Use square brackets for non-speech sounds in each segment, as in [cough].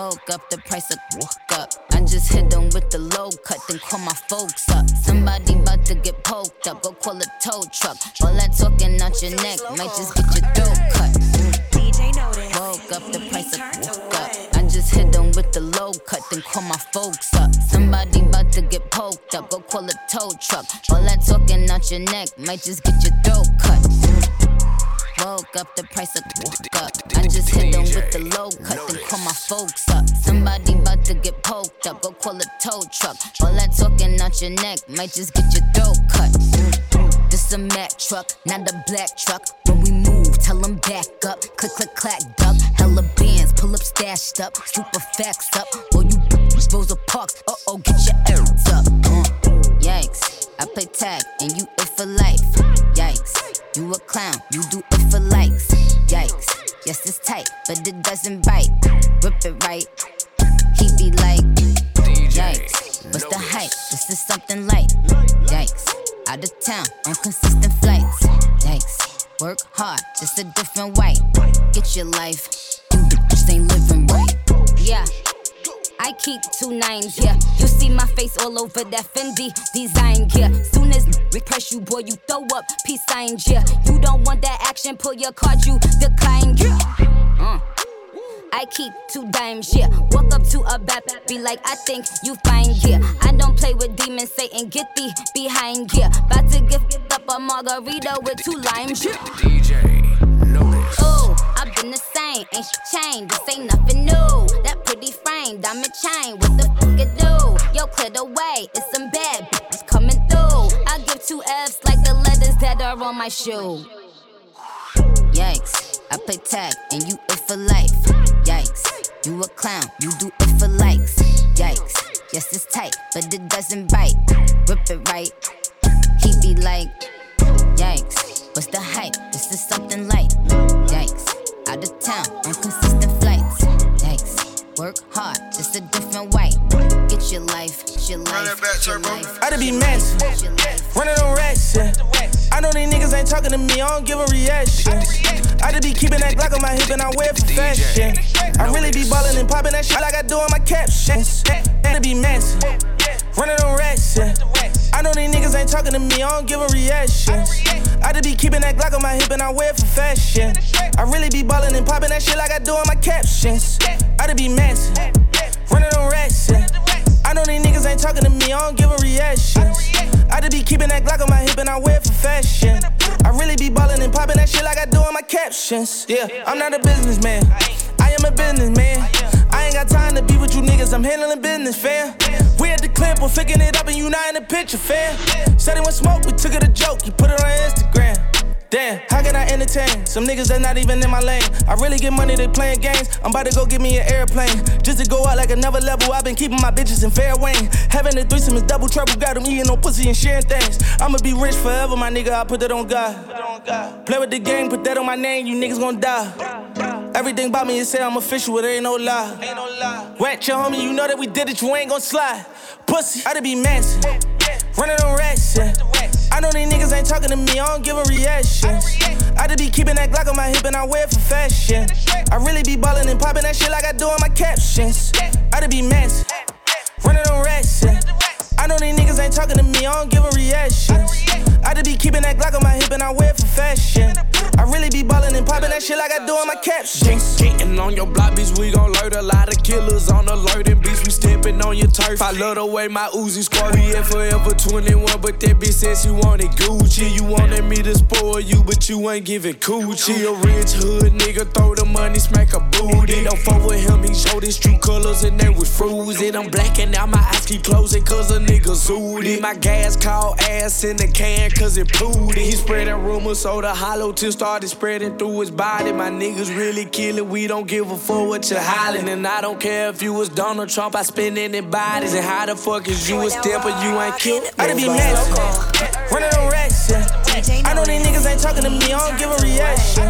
Woke up, the price of woke up. I just hit them with the low cut, then call my folks up. Somebody about to get poked up, go call a tow truck. All that talking out your neck might just get your throat cut. Woke up, the price of woke up. I just hit them with the low cut, then call my folks up. Somebody about to get poked up, go call a tow truck. All that talking out your neck might just get your throat cut. Woke up, the price of up. I just hit them with the low cut, then call my folks up. Somebody about to get poked up, go call a tow truck. All that talking out your neck might just get your throat cut. This a Mack truck, not a black truck. When we move, tell them back up. Click, click, clack, duck. Hella bands, pull up, stashed up. Super facts up. Or you Rosa Parks, uh oh, get your errands up. Uh, yikes, I play tag and you it for life. Yikes. You a clown, you do it for likes. Yikes, yes, it's tight, but it doesn't bite. Rip it right. He be like, Yikes, what's the hype? This is something light. Yikes, out of town on consistent flights. Yikes, work hard, just a different way. Get your life, you just ain't living right. Yeah. I keep two nines, yeah. You see my face all over that Fendi design, yeah. Soon as we press you, boy, you throw up peace signs, yeah. You don't want that action, pull your card, you decline, yeah. Uh. I keep two dimes, yeah. Walk up to a bat, be like, I think you fine, yeah. I don't play with demons, Satan, get thee behind, yeah. About to gift up a margarita with two limes, yeah. DJ, notice. Oh, I've been the same, ain't changed, this ain't nothing new. That pretty frame, diamond chain, what the fuck it do? Yo, clear the way, it's some bad bitches coming through. I give two F's like the letters that are on my shoe. Yikes, I play tag and you it for life. Yikes, you a clown, you do it for likes. Yikes, yes it's tight, but it doesn't bite. Rip it right, he be like, Yikes, what's the hype? This is something light. Yikes, out of town on consistent work hard, just a different way. Get your life, get your life, get your life. I to be massive, running on racks, yeah. I know these niggas ain't talking to me, I don't give a reaction. I just be keeping that Glock on my hip and I wear it for fashion. I really be ballin' and poppin' that shit like I do on my captions. I to be massive, running on racks, yeah. I know these niggas ain't talking to me, I don't give a reaction. I just be keeping that Glock on my hip and I wear it for fashion. I really be ballin' and poppin' that shit like I do on my captions. I just be massive, running on racks. I know these niggas ain't talking to me, I don't give a reaction. I just be keeping that Glock on my hip and I wear it for fashion. I really be ballin' and poppin' that shit like I do on my captions. Yeah, I'm not a businessman. I am a businessman. I ain't got time to be with you niggas, I'm handling business, fam. We at the clip, we're flicking it up and you not in the picture, fam. Said he want smoke, we took it a joke, you put it on Instagram. Damn, how can I entertain some niggas that's not even in my lane? I really get money, they playing games. I'm about to go get me an airplane just to go out like another level. I've been keeping my bitches in fair wing. Having a threesome is double trouble. Got them eating no pussy and sharing things. I'ma be rich forever, my nigga. I put that on God. Play with the game, put that on my name. You niggas gon' die. Everything about me is say I'm official, it ain't no lie. Ain't no lie. Wet your homie, you know that we did it, you ain't gon' slide. Pussy, I to be massive. Running on racks, yeah. I know these niggas ain't talking to me, I don't give a reaction. I just be keeping that Glock on my hip and I wear it for fashion. I really be ballin' and poppin' that shit like I do on my captions. I just be massive, running on racks. I know these niggas ain't talking to me, I don't give a reaction. I just be keeping that Glock on my hip and I wear it for fashion. I really be ballin' and poppin' that shit like I do on my captions. Getting on your block, bitch, we gon' alert a lot of killers on alert and bitch, turf. I love the way my Uzi squad, we at forever 21, but that bitch says she wanted Gucci. You wanted me to spoil you, but you ain't giving coochie. A rich hood nigga, throw the money, smack a booty. Don't fuck with him, he showed his true colors and they was frozen. I'm blacking out, my eyes keep closing cause a nigga zooted. My gas called ass in the can cause it pooted. He spreading rumors so the hollow tip started spreading through his body. My niggas really killing, we don't give a fuck what you're hollering. And I don't care if you was Donald Trump, I spend any bodies. And how the fuck is you a stepper, you ain't kidding? I be massive, running on racks, yeah. I know these niggas ain't talking to me, I don't give a reaction.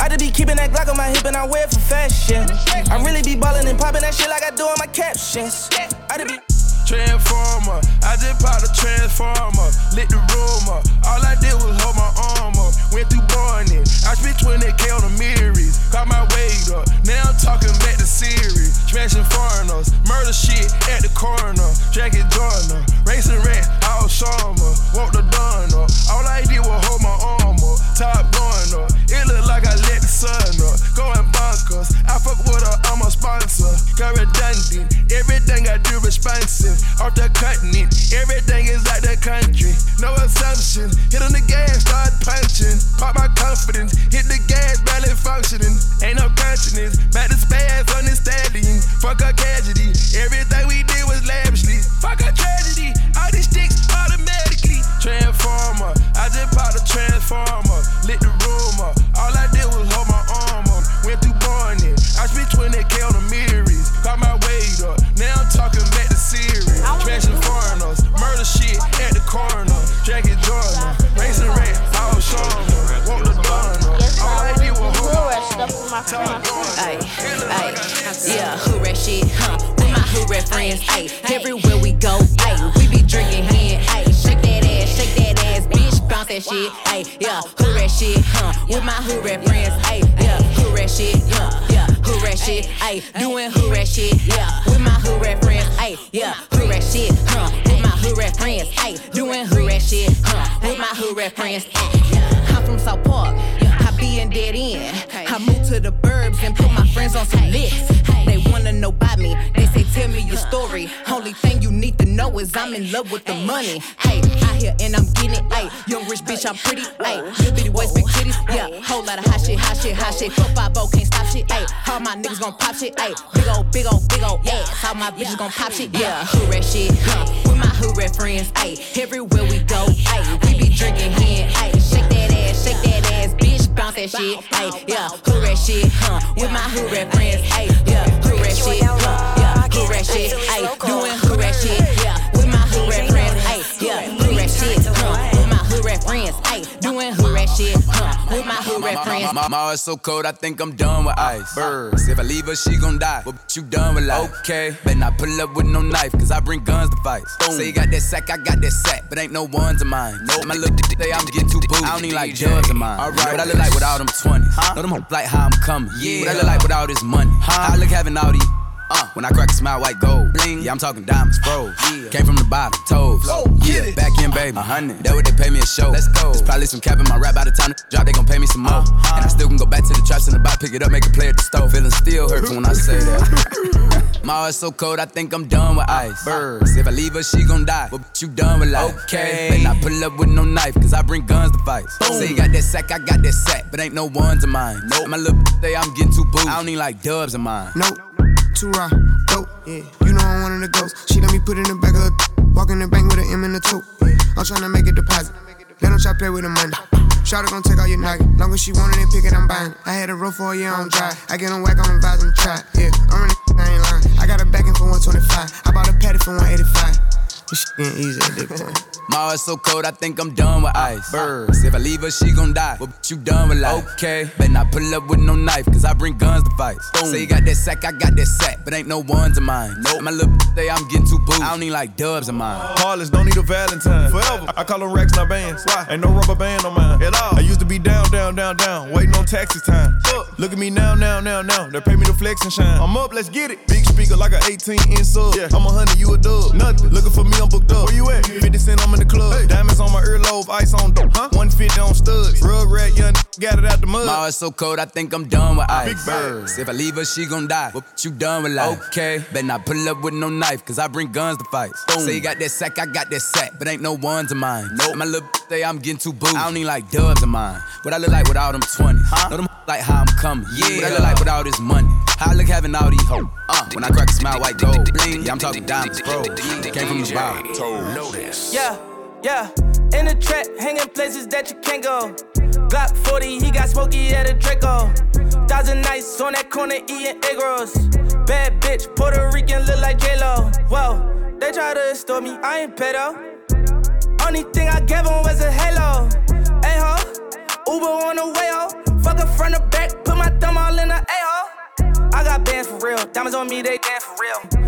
I just be keeping that Glock on my hip and I wear it for fashion. I really be ballin' and poppin' that shit like I do on my captions. I just be. Transformer, I just popped a transformer, lit the room up. All I did was hold my arm up. Went through morning, I spent 20k on the mirrors. Got my weight up, now I'm talking back to Siri. Smashing foreigners, murder shit at the corner. Jackie Joyner, racing rat, all summer. Walk the donor, all I did was hold my arm up. Top going up, it look like I let the sun up. Going bonkers, I fuck with her, I'm a sponsor. Got redundant, everything I do responsive. Off the continent, everything is like the country. No assumptions, hit on the gas, start punching. Pop my confidence, hit the gas, barely functioning. Ain't no consciousness, back to spaz on the. Fuck a casualty, in love with the money. Hey, out here and I'm getting it. Hey, young rich bitch, I'm pretty. Hey, little bitty waist, big titties. Yeah, whole lot of hot shit, hot shit, hot shit. Fuck five can't stop shit. Hey, all my niggas gon' pop shit. Hey, big old, big old, big old ass. All my bitches gon' pop shit. Yeah, who rat shit? Huh? With my who rat friends. Hey, everywhere we go. Hey, we be drinking hen. Hey, shake that ass, shake that ass, bitch, bounce that shit. Hey, yeah, who rat shit? Huh? With my who rat friends. Hey, yeah, who rat shit? Huh? Yeah, who rat shit? Hey, doing who rat shit? Yeah, yeah, who rat shit? Huh? With my who rat friends. Hey, doing who rat shit? Huh? With my who rat friends. My, my, my heart's so cold, I think I'm done with ice. Birds, if I leave her, she gon' die. But bitch, you done with life. Okay, better not pull up with no knife, cause I bring guns to fight. Say you got that sack, I got that sack, but ain't no ones of mine. Nope. My little d- say I'm getting too boozy. I don't need like jugs of mine. Alright, what I look like with all them 20s. Huh? Know them hoes like how I'm coming. Yeah. What I look like with all this money. Huh? I look having all these. Uh, when I crack a smile, white gold. Bling. Yeah, I'm talking diamonds, froze. Yeah. Came from the bottom, toes. Oh, yeah, back in, baby. A hundred. That what they pay me a show. Let's go. There's probably some cap in my rap by the time the drop, they gon' pay me some more. And I still can go back to the traps in the box, pick it up, make a play at the stove. Feeling still hurts when I say that. [laughs] my heart's so cold, I think I'm done with ice. Birds. If I leave her, she gon' die. But bitch, you done with life. Okay. Better I pull up with no knife, cause I bring guns to fight. Say you got that sack, I got that sack, but ain't no ones of mine. Nope. My little say I'm getting too boozy. I don't need like dubs of mine. Nope, too raw, dope. Yeah, you know I'm one of the ghosts. She let me put in the back of her. Walk in the bank with an M in the tote. Yeah, I'm tryna make a deposit. Let them try play with the money. Shawty gon' take all your noggin. Long as she want it and pick it, I'm buying. it. I had a roll for a year on dry. I get on whack vibes and try. Yeah, I'm really I ain't lying. I got a backing for 125. I bought a patty for 185. This shit getting easy at this [laughs] point. My heart's so cold, I think I'm done with ice. Birds, if I leave her, she gon' die. But bitch, you done with life. Okay, better not pull up with no knife, cause I bring guns to fight. Say you got that sack, I got that sack, but ain't no ones of mine. Nope. My little [laughs] say I'm getting too boozy. I don't need like dubs of mine. Heartless, don't need a Valentine. Forever. I call them racks, not bands. Why? Ain't no rubber band on mine. At all. I used to be down, down, down, down. Waiting on taxi time. Look at me now, now, now, now. They pay me to flex and shine. I'm up, let's get it. Big speaker like an 18 inch sub. Yeah. I'm a hundred, you a dub. Nothing. Looking for me, I'm booked up. Where you at? 50 cent, I'm in the club. Diamonds on my earlobe, ice on dope. Huh? 150 on studs. Rug rat, young got it out the mud. My heart's so cold, I think I'm done with ice. Big birds. If I leave her, she gon' die. What bitch, you done with life. Okay, better not pull up with no knife, cause I bring guns to fight. Say you got that sack, I got that sack, but ain't no ones of mine. Nope. And My little say I'm getting too boozy. I don't need like dubs of mine. What I look like with all them 20s. Huh? Know them like how I'm coming. Yeah. What I look like with all this money. How I look having all these hoes. Uh, when I crack a smile, white gold. Bling. Yeah, I'm talking diamonds, bro. Came from the bottom. Yeah, yeah. In the trap, hanging places that you can't go. Glock 40, he got smoky at a Draco. Thousand nights on that corner eating egg rolls. Bad bitch, Puerto Rican, look like J-Lo. Whoa, they try to extort me, I ain't pedo. Only thing I gave him was a halo. Hey ho, Uber on the way ho. Fuck her front to back, put my thumb all in the A ho. I got bands for real, diamonds on me, they dance for real.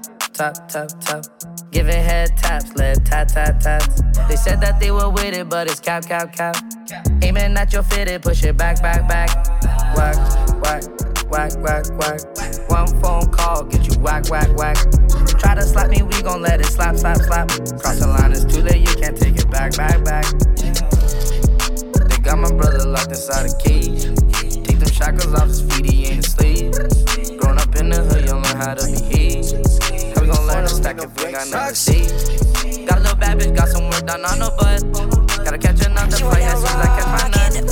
top, top, top. Giving head taps, lip tap, tap, taps. They said that they were with it, but it's cap, cap, cap. Aiming at your fitted, push it back, back, back. Whack, whack, whack, whack, whack. One phone call, get you whack, whack, whack. Try to slap me, we gon' let it slap, slap, slap. Cross the line, it's too late, you can't take it back, back, back. They got my brother locked inside a cage. Take them shackles off his feet, he ain't asleep. Grown up in the hood, you learn how to behave. Gon' learn to stack if we got nothing to see? Got a little bad bitch, got some work done on her butt. Gotta catch another flight as soon as I catch my nuts.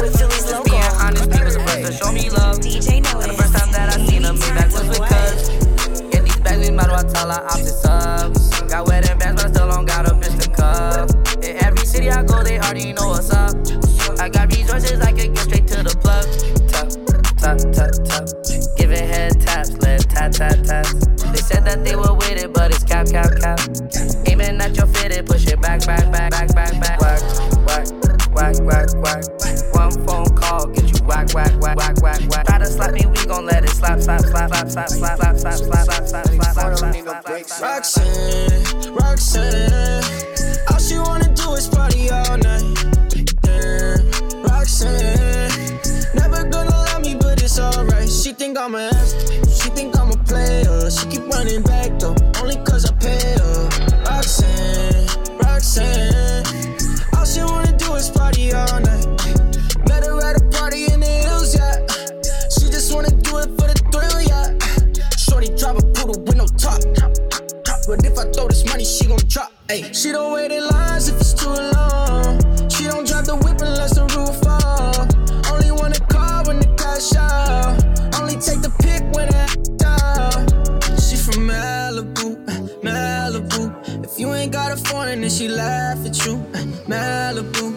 She laugh at you. Malibu,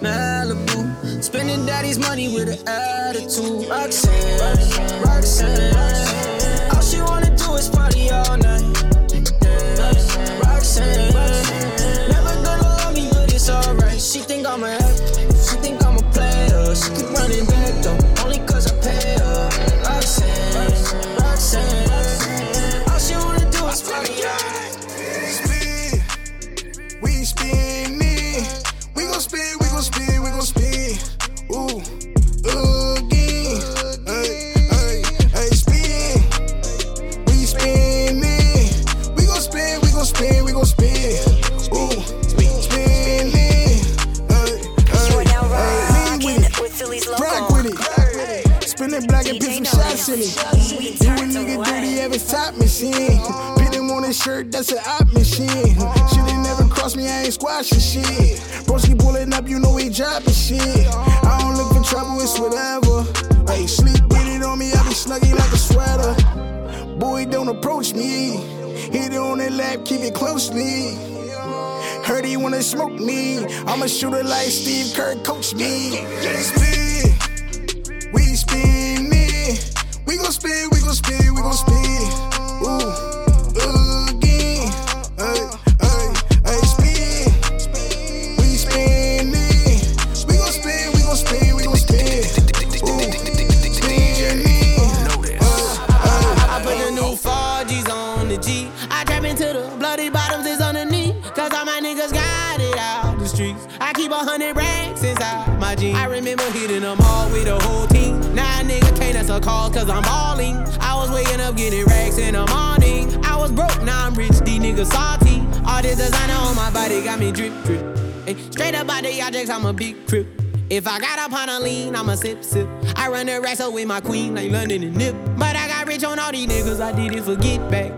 Malibu. Spending daddy's money with an attitude. Roxanne, Roxanne. All an op machine. Shit ain't never crossed me, I ain't squashing shit. Broski pulling up, you know he dropping shit. I don't look for trouble, it's whatever. Hey, sleep with it on me, I be snuggy like a sweater. Boy, don't approach me. Hit it on that lap, keep it closely. Heard he wanna smoke me. I'm a shooter like Steve Kerr, coach me. Spin, we spinning. We gon' spin, we gon' spin, we gon' spin. Ooh, calls cause I'm balling. I was waking up getting racks in the morning. I was broke, now I'm rich, these niggas salty. All this designer on my body got me drip, drip. Straight up out the objects, I'm a big crip. If I got up on a lean, I'ma sip, sip. I run the racks with my queen, like London and Nip. But I got rich on all these niggas, I did it for get back.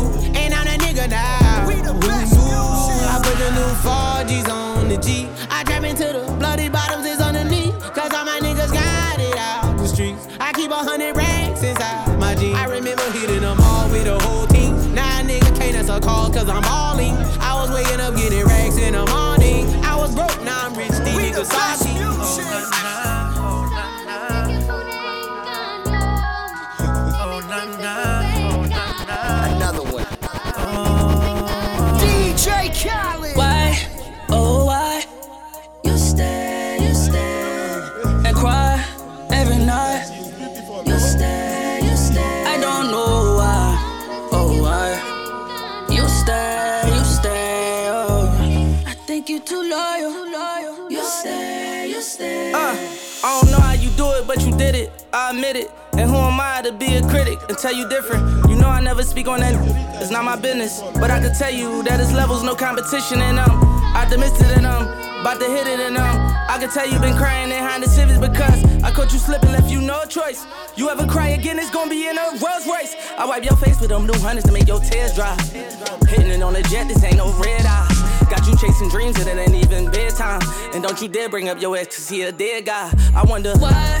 Cause I'm balling. I Admit it. And who am I to be a critic and tell you different? You know I never speak on that. It's not my business. But I can tell you that it's levels, no competition, and I'm optimistic and I'm about to hit it, and um, I can tell you been crying behind the civics because I caught you slipping, left you no choice. You ever cry again, it's gonna be in a Rolls Royce. I wipe your face with them new hundreds to make your tears dry. Hitting it on a jet, this ain't no red eye. Got you chasing dreams and it ain't even bedtime. And don't you dare bring up your ex, cause he a dead guy. I wonder Why,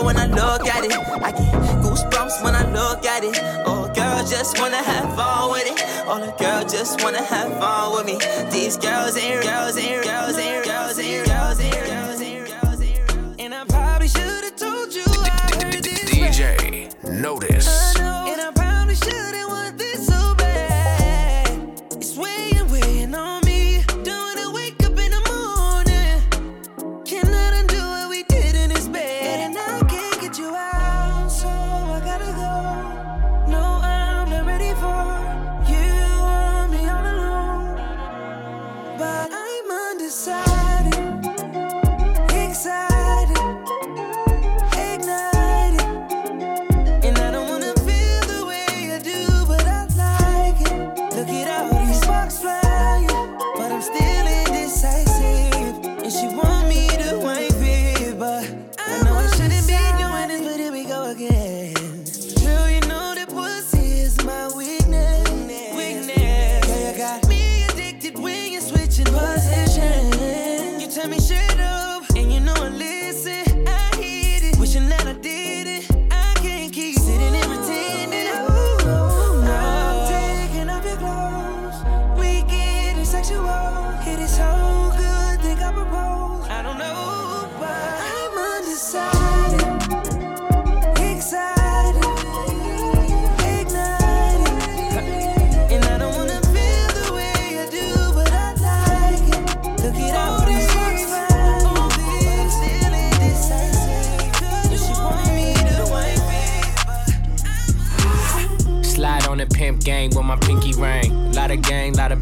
good when I look at it. I get goosebumps when I look at it. Oh, girl, just wanna have fun with it. All the girls just wanna have fun with me. These girls ain't girls ain't girls ain't girls ain't girls ain't girls ain't girls ain't. And I probably should've told you I heard this. DJ Notice.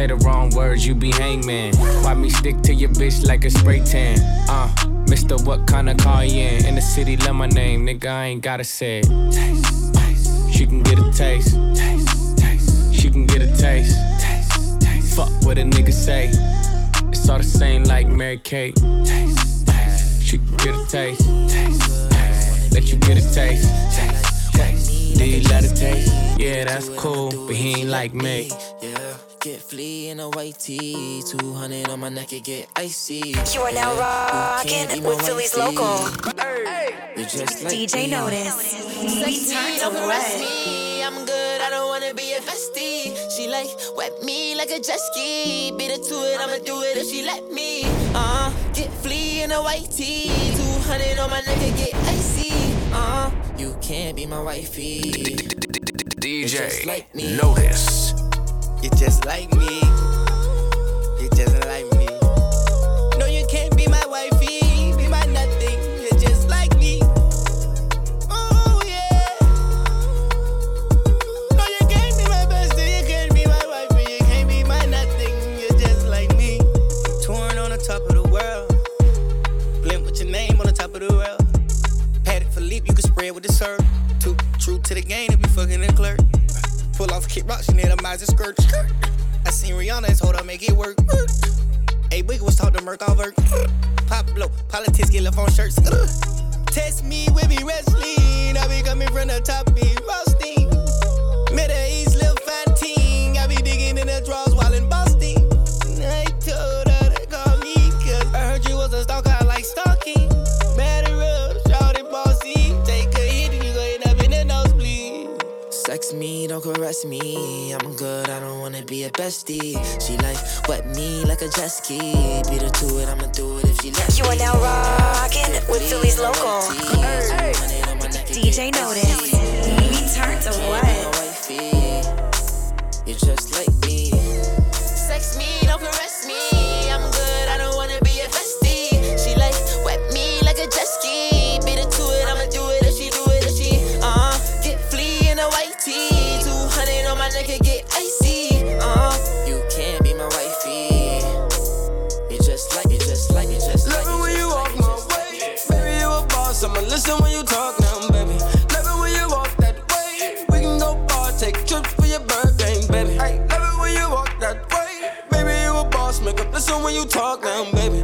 Say the wrong words, you be hangman. Why me stick to your bitch like a spray tan? Uh, Mister, what kind of car you in? In the city, love my name, nigga, I ain't gotta say it. Taste, taste. She can get a taste. Taste, taste. She can get a taste. Taste, taste. Fuck what a nigga say. It's all the same like Mary Kate. Taste, taste. She can get a taste. Taste, taste. Let you get a taste. Taste, taste. Do you let it taste? Yeah, that's cool, but he ain't like me. Yeah. Get flea in a white tee, 200 on my neck, it get icy. You are now rocking with Philly's local. You just like DJ me. Notice. Sex Turn don't to caress me. I'm good, I don't wanna be a bestie. She like wet me like a jet ski. Beat it to it, I'ma do it if she let me. Uh, get flea in a white tee. 200 on my neck, it get icy. Uh, you can't be my wifey. DJ like me. Notice. You just like me. Murk. Pop blow, politics get left on shirts. [clears throat] Test me with me wrestling. I be coming from the top, be roasting. Middle East, Lil Fantine. I be digging in the drawers while me, don't caress me. I'm good, I don't wanna be a bestie. She like wet me like a jet ski. Beat her to it, I'ma do it if she let You are now rocking with Philly's local. DJ Notice. We turn to what? You're just like listen when you talk now, baby. Love it when you walk that way. We can go far, take trips for your birthday, baby. Hey, love it when you walk that way. Baby, you a boss. Make up listen when you talk now, baby.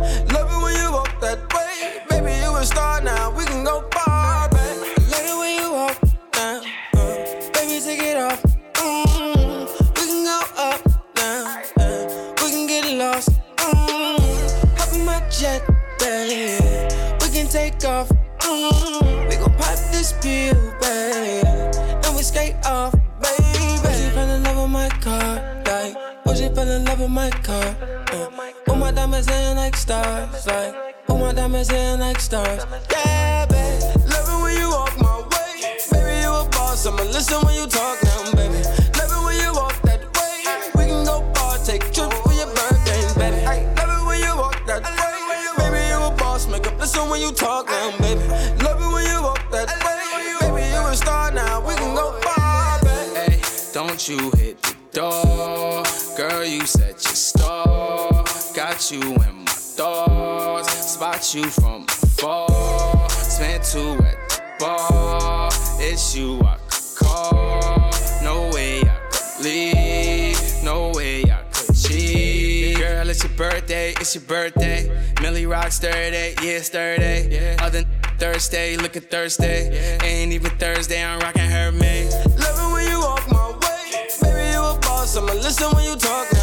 It's your birthday. Millie rocks Thursday. Yeah, it's Thursday. Other Thursday, look at Thursday. Ain't even Thursday. I'm rocking her man. Love it when you walk my way. Baby, you a boss. I'ma listen when you talk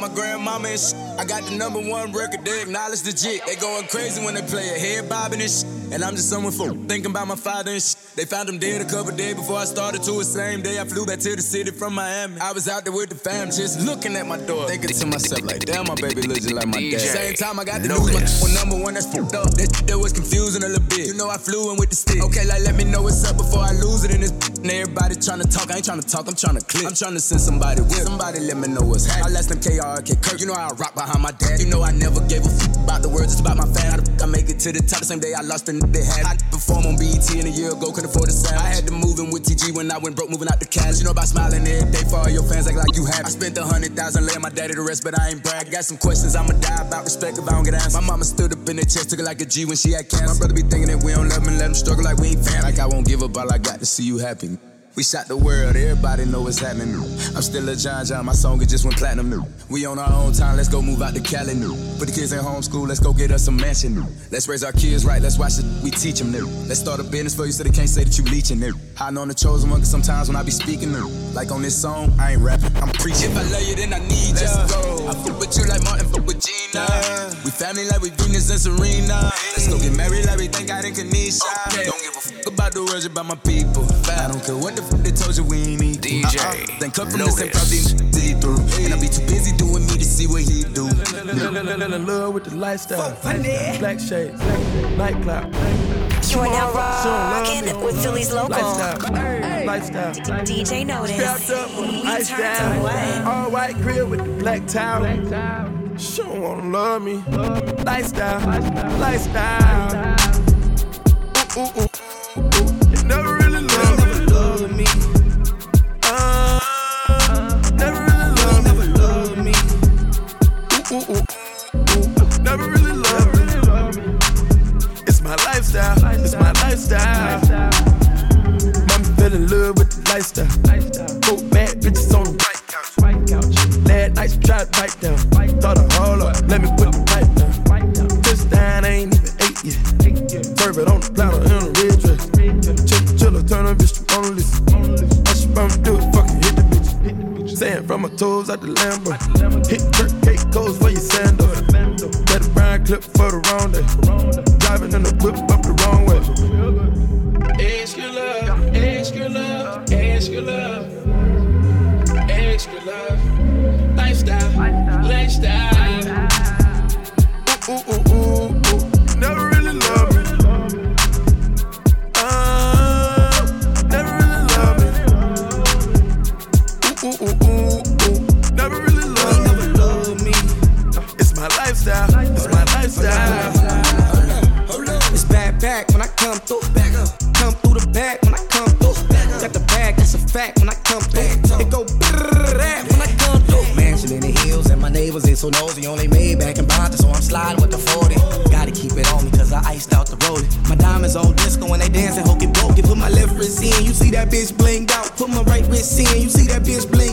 my grandmama and. I got the number one record, they acknowledge the jit. They going crazy when they play it, head bobbing and shit. And I'm just someone fool. Thinking about my father and shit. They found him dead a couple days before I started to the same day I flew back to the city from Miami. I was out there with the fam, just looking at my door. Thinking to myself, like, damn, my baby looks just like my dad. Same time I got the news, my one number one that's fucked up. That, that was confusing a little bit. You know I flew in with the stick. Okay, like let me know what's up before I lose it in this. And everybody trying to talk, I ain't trying to talk, I'm trying to click. I'm trying to send somebody with. Somebody let me know what's happening. I left them KRK Kirk. You know I rock behind my dad. You know I never gave a fuck about the words, it's about my fan. How the I make it to the top the same day I lost the they had. I perform on BET in a year ago, couldn't the sound. I had to move in with TG when I went broke, moving out the cash. You know about smiling every day for all your fans, act like you happy. I spent a hundred thousand laying my daddy to rest, but I ain't brag. Got some questions I'ma die about respect if I don't get answers. My mama stood up in the chest, took it like a G when she had cancer. My brother be thinking that we don't love him let him struggle like we ain't family. Like I won't give up all I got to see you happy. We shot the world, everybody know what's happening. I'm still a John John, my song it just went platinum new. We on our own time, let's go move out to Cali new. Put the kids in homeschool, let's go get us a mansion new. Let's raise our kids right, let's watch it, we teach them new. Let's start a business for you so they can't say that you leeching new. Hiding on the chosen one, cause sometimes when I be speaking new. Like on this song, I ain't rapping, I'm preaching. If I love you, then I need let's ya. Go. I fuck with you like Martin, fuck with Gina. We family like we Venus and Serena. Let's go get married like we thank God in Kanisha. Okay. Don't give a fuck about the words about my people. I don't care what the fuck they told you, we ain't need DJ. Uh-uh. Then cut from this same probably see through. And I be too busy doing me to see what he do. In love with the lifestyle. Black shades, nightclub. You are now rocking with Philly's local. Lifestyle, lifestyle. DJ Notice. Strapped up with the ice down. All white grill with the black towel. She don't wanna love me. Lifestyle, lifestyle. Ooh, ooh. You never really love me. Uh, never really love me. Ooh, ooh, ooh. Never really love me. It's my lifestyle. It's my lifestyle. Mama fell in love with the lifestyle. Go bad bitches on the white couch. Last night she tried to bite down. Out the Lambo. Left wrist in, you see that bitch blinged out. Put my right wrist in, you see that bitch blinged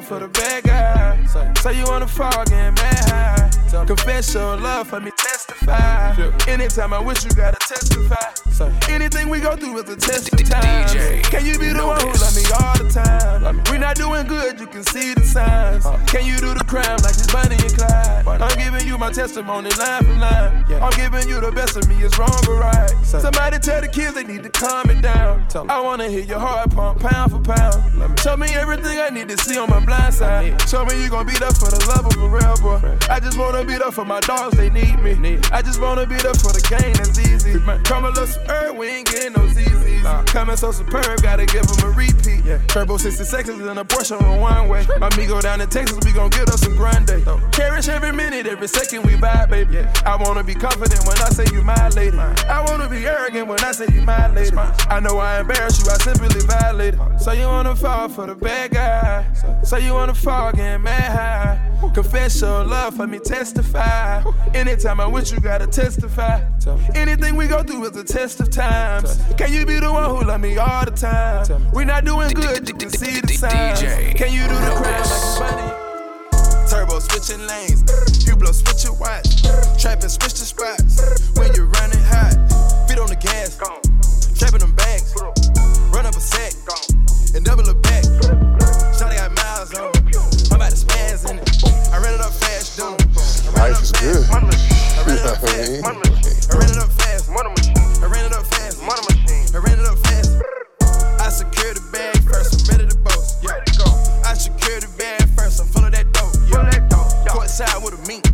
fall for the bad guy. So you wanna fall getting mad high. Confess your love for me, testify. Anytime I wish you gotta testify. Anything we go through is a test of time. Can you be the one who love me all the time? We not doing good, you can see the signs. Can you do the crime like it's Bonnie and Clyde? I'm giving you my testimony line for line. I'm giving you the best of me, it's wrong or right. Somebody tell the kids they need to calm it down. I wanna hear your heart pump pound for pound. Show me everything I need to see on my blind side. Show me you gon' be there for the love of a real boy. I just wanna be there for my dogs, they need me. I just wanna be there for the game that's easy. Come a little earth, we ain't getting no ZZs. Coming so superb, gotta give him a repeat. Yeah. Turbo 60 seconds in a Porsche on one way. My me go down to Texas, we gon' get us some grande. Though. Cherish every minute, every second we vibe, baby. Yeah. I wanna be confident when I say you my lady. I wanna be arrogant when I say you my lady. I know I embarrass you, I simply violated. So you wanna fall for the bad guy. So you wanna fall, get mad high. Confess your love for me, testify. Anytime I'm with you, gotta testify. Anything we go through is a test of times. Can you be the one who love me all the time? We not doing good, you can see the signs. Can you do the crowd like bunny? Turbo switching lanes, Hublot switch your watch, trapping switch the spots. When you're running hot, feet on the gas, trapping them bags, run up a sack, and double it back. Shawty got miles on, I'm about to spaz in it. I ran it up fast, dude. Life is good. I ran it up fast. I ran it up fast. Yeah. Court side with a mink.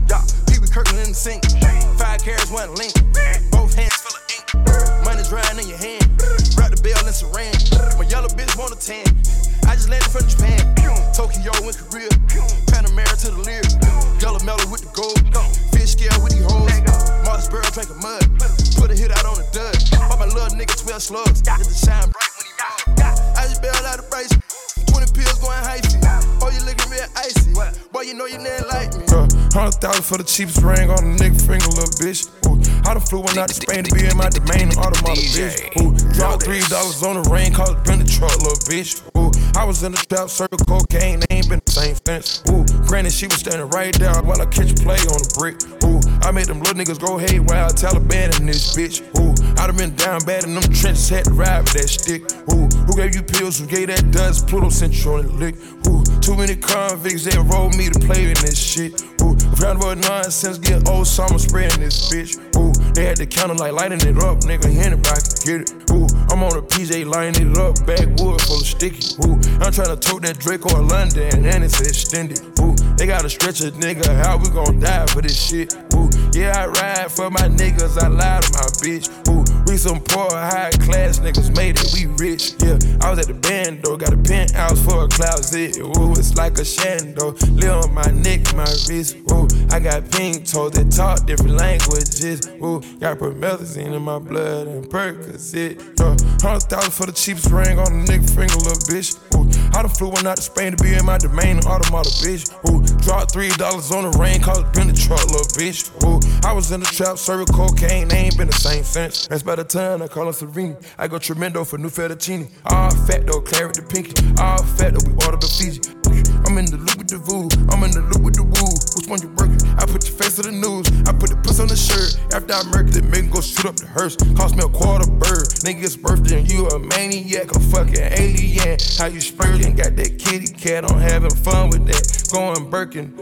Pee Wee Kirkland in the sink. Five carats, one link. Both hands full of ink. Money drying in your hand. Wrap the bell in saran. My yellow bitch want a tan. I just landed from Japan. Tokyo and Korea. Panamera to the Lear. Yellow mellow with the gold. Fish scale with these hoes. Mossboro drinking mud. Put a hit out on the dud. Bought my little nigga 12 slugs. Get the shine bright when he run. I just bailed out of brace. 20 pills going hyphy. Boy, you know you didn't like me. Uh, Hundred thousand for the cheapest ring on a nigga finger, little bitch. Ooh, I done flew one out to Spain to be in my domain, automata, bitch. Ooh, dropped three dollars on the ring, called it been the truck, little bitch. Ooh, I was in the trap, circle cocaine, ain't been the same since. Ooh, granted, she was standing right there while I catch play on the brick. Ooh, I made them little niggas go haywire, Taliban in this bitch. Ooh, I done been down bad in them trenches, had to ride with that stick. Ooh, who gave you pills? Who gave that dust? Pluto on the lick. Ooh, too many convicts, they rolled me to play in this shit. Ooh, round about nonsense, get old summer spraying this bitch. Ooh, they had the counter like lighting it up, nigga. Anybody can get it. Ooh, I'm on a PJ lining it up, backwood full of sticky. I'm trying to tote that Drake or London, and it's extended. Ooh, they gotta stretch a nigga, how we gon' die for this shit? Ooh, yeah, I ride for my niggas, I lie to my bitch. Ooh, we some poor, high class niggas made it, we rich. Yeah, I was at the band though, got a penthouse for a closet. Ooh, it's like a shando, live on my neck, my wrist. Ooh, I got pink toes that talk different languages. Ooh, got promethazine in my blood and Percocet. Yeah, hundred thousand for the cheapest ring on a nigga finger, little bitch. I done flew one out to Spain to be in my domain, automata, bitch. Ooh, dropped three dollars on the rain, cause been the truck, little bitch. Ooh, I was in the trap, serving cocaine, they ain't been the same since. That's by the time I call him Serene. I go tremendo for new fettuccine. All fat though, claret the pinky. All fat though, we order the Fiji. I'm in the loop with the voo, I'm in the loop with the woo. Which one you working? I put your face to the news. I put the puss on the shirt. After I murked it, make go shoot up the hearse. Cost me a quarter bird. Nigga's birthday and you a maniac, a fucking alien. How you spurting? Got that kitty cat on having fun with that. Going Birkin.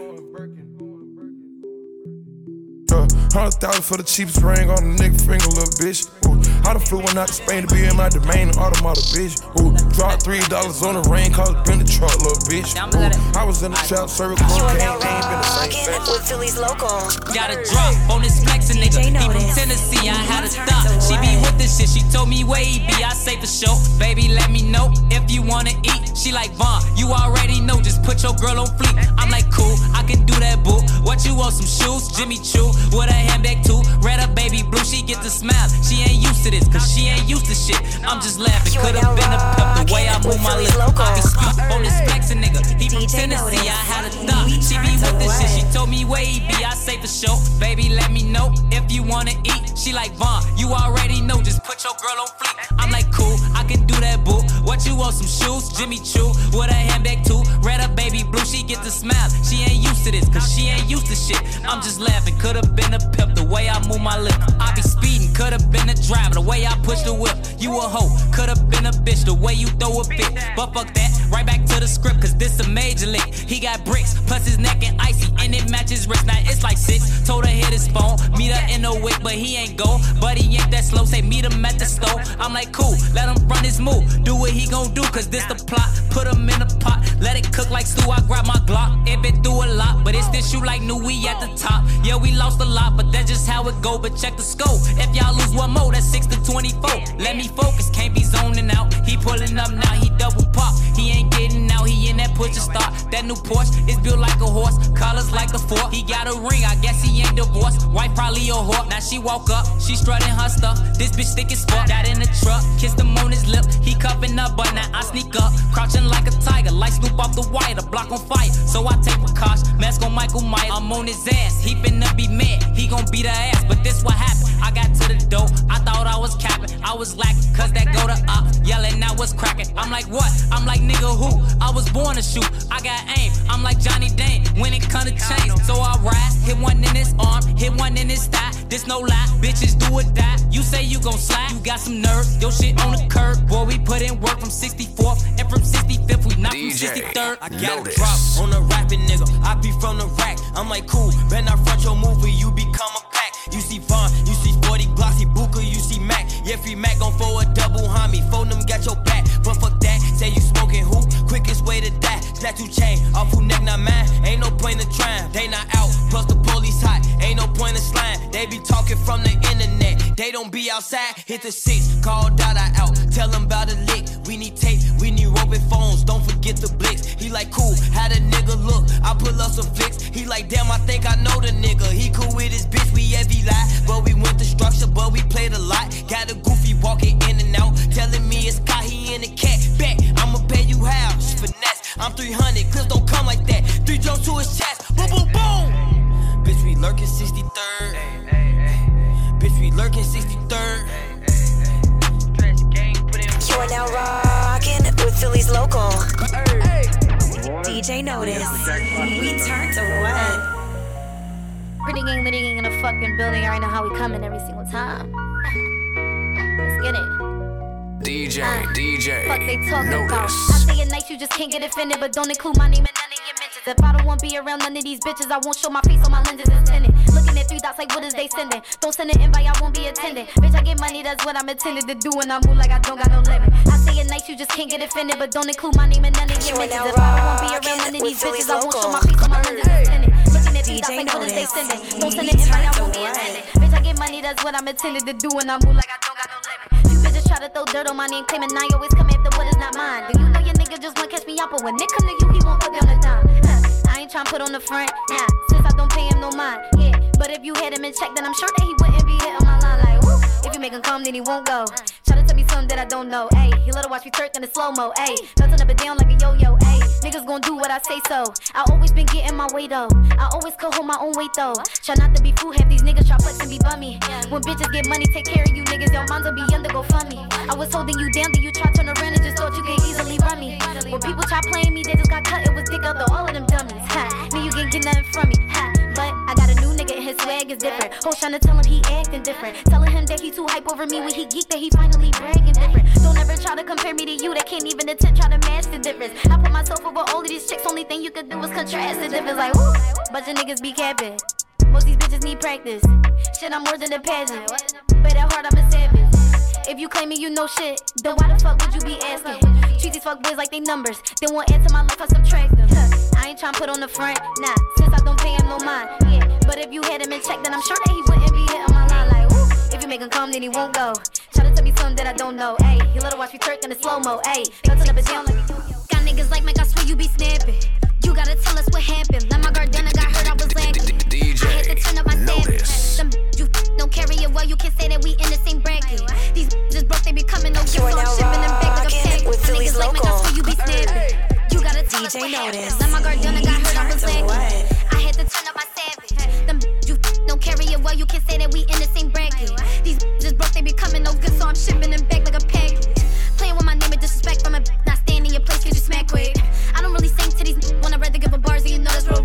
Hundred thousand for the cheapest ring on a nigga finger, little bitch. Ooh, I done flew one out to Spain to be in my domain, automata, bitch. Ooh, dropped three dollars on the rain, cause it been the truck, little bitch. Ooh, I was in the trap, serving cocaine, ain't been the same Rockin' with Philly's local. Got a drop on this flexin' nigga. He from Tennessee, I had a thought. She be with this shit. She told me where he be. I say for sure. Baby, let me know if you wanna eat. She like Vaughn, you already know. Just put your girl on fleek. I'm like cool, I can do that, boo. What you want? Some shoes? Jimmy Choo with a handbag too. Red up, baby blue. She get the smile. She ain't used to this, cause she ain't used to shit. I'm just laughing. Could've been a pep the way I move my lips. I can speak on this flexin' nigga. He from Tennessee, I had a thought. She be with this shit. She told me where he be. I say for sure. Baby, let me know if you wanna eat. She like Vaughn, you already know. Just put your girl on fleek. I'm like cool, I can do that, boo. What you want? Some shoes? Jimmy Choo with a handbag too. Red up, baby blue. She get the smile. She ain't used to this, cause she ain't used to shit. I'm just laughing. Could've been a pep the way I move my lip. I be speeding, could've been a driver the way I push the whip. You a hoe, could've been a bitch the way you throw a fit. But fuck that, right back to the script, cause this a major lick. He got bricks, plus his neck and icy, and it matches wrist. Now it's like six. Told her hit his phone, meet her in the wick, but he ain't go. But he ain't that slow, say meet him at the store. I'm like, cool, let him run his move. Do what he gon' do, cause this the plot. Put him in a pot, let it cook like stew. I grab my Glock, it been through a lot, but it's this shoe like new, we at the top. Yeah, we lost a lot, but that's just how it go. But check the scope. If y'all lose one more, that's 6 to 24. Let me focus, can't be zoning out. He pulling up now, he double pop. He ain't getting out, he in that push to start. That new Porsche is built like a horse, colors like a fork. He got a ring, I guess he ain't divorced. Wife probably a whore. Now she woke up, she strutting her stuff. This bitch thick as fuck. Got in the truck, kissed him on his lip. He cuffing up, but now I sneak up, crouching like a tiger, like Snoop off the wire, the block on fire. So I take precaution, mask on Michael Myers. I'm on his ass, he finna be mad. He gon' beat her ass, but this what happened. I got to the door, I thought I was capping. I was lacking, cause that go to up, yelling, now what's cracking. I'm like, what? I'm like, nigga, who? I was born to shoot, I got aim. I'm like Johnny Dang when it come to chains. So I ride, hit one in his arm, hit one in his thigh. This no lie, bitches do or die. You say you gon' slide, you got some nerve. Your shit on the curb, boy, we put in work from 64th and from 65th, we not from 63rd. I got a drop on a rapping nigga. I be from the rack. I'm like, cool, better not front your movie, you become. You see Vaughn, you see 40 Glossy Booker, you see Mac. Yeah, free Mac gon' for a double homie. Phone them, got your back. But fuck that, say you smoking who? Quickest way to die. You chain, off who neck not mine. Ain't no point in trying, they not out. Plus the police hot, ain't no point in slime. They be talking from the internet. They don't be outside, hit the six, call Dada out. Tell them about a lick. We need tape, we need roving phones. Don't forget the blitz. He like, cool, how the nigga look? I pull up some flicks. He like, damn, I think I know the nigga. He cool with his bitch, we heavy lie. But we went the structure, but we played a lot. Got a goofy walking in and out. Telling me it's car, he in the cat. Bet, I'ma pay you half. Finesse, I'm 300, clips don't come like that. Three jumps to his chest, boom, boom, boom. Bitch, we lurking 63rd. Bitch, we lurking 63rd. You are now rocking with Philly's local. DJ Notice. We turn to what? Pretty gang, litty gang in the fucking building. I know how we coming every single time. Let's get it. DJ, Uh, DJ. Fuck they talking about. Notice. I say it nice, you just can't get offended, but don't include my name in none of your mentions. If I don't want to be around none of these bitches, I won't show my face on my lenses is tinted. Looking at three dots like what is they sending? Don't send an invite, I won't be attending. Bitch, I get money, that's what I'm intended to do, and I move like I don't got no limit. I say it nice, you just can't get offended, but don't include my name in none of your You are mentions. If I don't want to be around none of these Philly's bitches, I won't show my face on my lenses is tinted. Looking at three DJ dots like what is they Notice. sending? Don't send We an invite, I turn won't to be what? attending. I get money, that's what I'm intended to do, and I move like I don't got no limit. You bitches try to throw dirt on my name, claiming I always come after what is not mine. Do you know your nigga just wanna catch me out, but when it come to you, he won't put me on the dime. I ain't tryna put on the front, nah, since I don't pay him no mind. Yeah, but if you had him in check, then I'm sure that he wouldn't be hitting my line like. If you make him come, then he won't go. Try to tell me something that I don't know, ayy. He let her watch me twerk in the slow mo, ayy. Melting up and down like a yo yo, ayy. Niggas gon' do what I say so. I always been getting my way though. I always could hold my own weight though. Try not to be fool, have these niggas try flex and be bummy. When bitches get money, take care of you niggas. Your minds will be under go fund me. I was holding you down, then you try turn around and just thought you could easily run me. When people try playing me, they just got cut. It was dick out to all of them dummies. Ha, me you can't get nothing from me. Swag is different. Hoes tryna tell him he acting different. Telling him that he too hype over me when he geek that he finally bragging different. Don't ever try to compare me to you that can't even attempt try to match the difference. I put myself over all of these chicks. Only thing you could do is contrast the difference. Like, woo, bunch of niggas be capping. Most these bitches need practice. Shit, I'm more than a pageant. But at heart, I'm a savage. If you claiming you know shit, then why the fuck would you be asking? Treat these fuck boys like they numbers. Then won't add to my life, I subtract them. Huh, I ain't tryna put on the front, nah. Since I don't pay him no mind, yeah. But if you had him in check, then I'm sure that he wouldn't be hitting my line like, woo. If you make him come, then he won't go. Try to tell me something that I don't know, ayy. He let her watch me twerk in the slow mo, ayy. Melting up and down like a yo-yo. Got niggas like Mike, I swear you be snapping. You gotta tell us what happened. Let my Gardena got hurt, I was lacking. I had to turn up my savage. Some you don't carry it well, you can't say that we in the same bracket. These just broke, they be coming no You are gifts, so I'm shipping them back like a pack. with Philly's Niggas like Mike, I swear you be snapping. Gotta tell us DJ what. Notice. Let my Gardena got hurt, I was Turn to lacking. what? I had to turn up my savage. Them you don't carry it well, you can't say that we in the same bracket. These just broke, they be coming no good, so I'm shipping them back like a package. Playing with my name with disrespect from a not staying in your place, cause you smack quick. I don't really sing to these when I'd rather give a bars, and you know that's real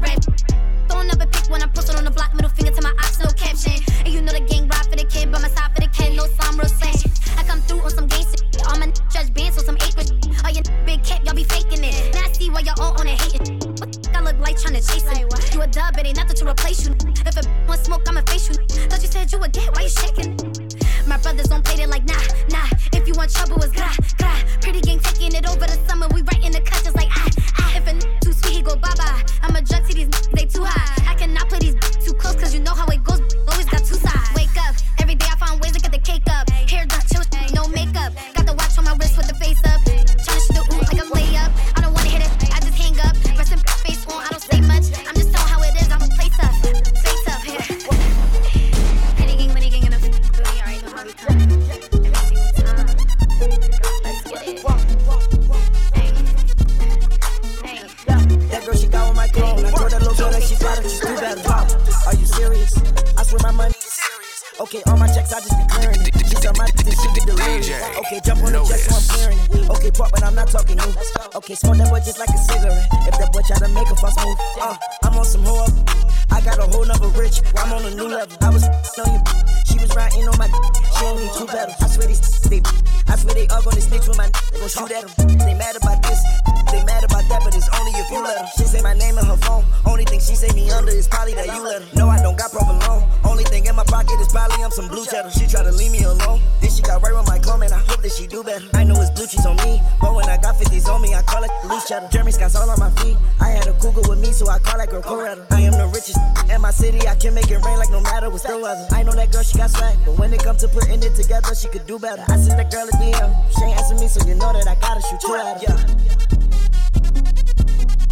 She don't need two pedals. I swear these they. I swear they all gonna snitch with my. They gon' shoot at them. They mad about this. They mad about that, but it's only if you let them. She say my name in her phone. Only thing she say me under is probably that you let her. No, I don't got problem loan. Only thing in my pocket is probably I'm some blue cheddar. She try to leave me alone. Then she got right with my clone, man. I hope that she do better. I know it's blue cheese on me, but when I got 50s on me, I call it loose cheddar. Jeremy Scott's all on my feet. I had a cougar with me, so I call that girl Coretta. I am the richest in my city. I can make it rain like no matter what's the weather. I know that girl, she got swag, but when it come to putting it together, she could do better. I sent that girl a DM. She ain't answer me, so you know that I gotta shoot two at her. Yeah.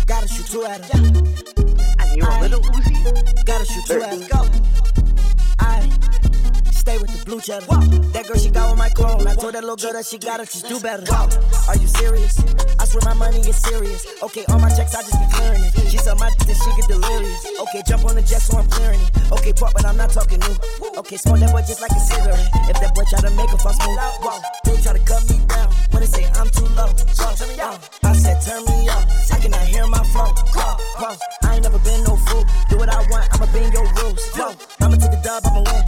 Gotta shoot two at her. And you a little Uzi? Gotta shoot two at her. I stay with the blue cheddar. That girl, she got on my clone. I told that little girl that she got it, she's do better. Are you serious? I swear my money is serious. Okay, all my checks, I just be clearing it. She said my dick, she get delirious. Okay, jump on the jet, so I'm clearing it. Okay, pop, but I'm not talking new. Okay, smoke that boy just like a cigarette. If that boy try to make a fuss move, whoa, they try to cut me down. When they say I'm too low, whoa, uh, I said turn me up. I cannot hear my flow. Whoa, whoa, I ain't never been no fool. Do what I want, I'ma bend your rules. Whoa, I'ma take a dub, I'ma win.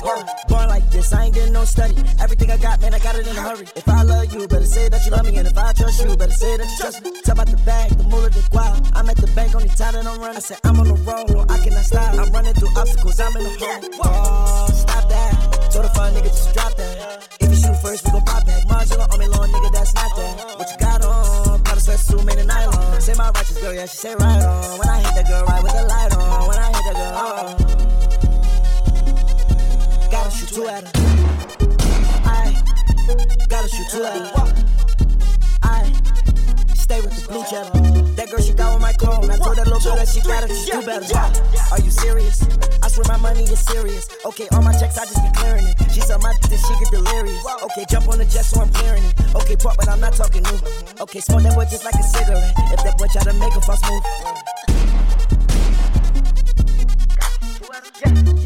Born like this, I ain't getting no study. Everything I got, man, I got it in a hurry. If I love you, better say that you love me. And if I trust you, better say that you trust me. Tell about the bag, the moolah, the guap. I'm at the bank, only time that I'm running. I said I'm on the road, I cannot stop. I'm running through obstacles, I'm in the hole. Oh, stop that. Told the fun nigga just drop that. If you shoot first, we gon' pop back. Modular on me, long nigga, that's not that. What you got on? Powder sweatsuit made of nylon. Say my righteous girl, yeah, she say right on. When I hit that girl, right with the light on. When I hit that girl, oh two at her. I gotta shoot two at her. I stay with the blue cheddar. That girl, she got on my clone. I told that little girl that she gotta she do better. Are you serious? I swear my money is serious. Okay, all my checks, I just be clearing it. She saw my dick, she get delirious. Okay, jump on the jet, so I'm clearing it. Okay, pop, but I'm not talking new. Okay, smoke that boy just like a cigarette. If that boy try to make a false move. Yeah.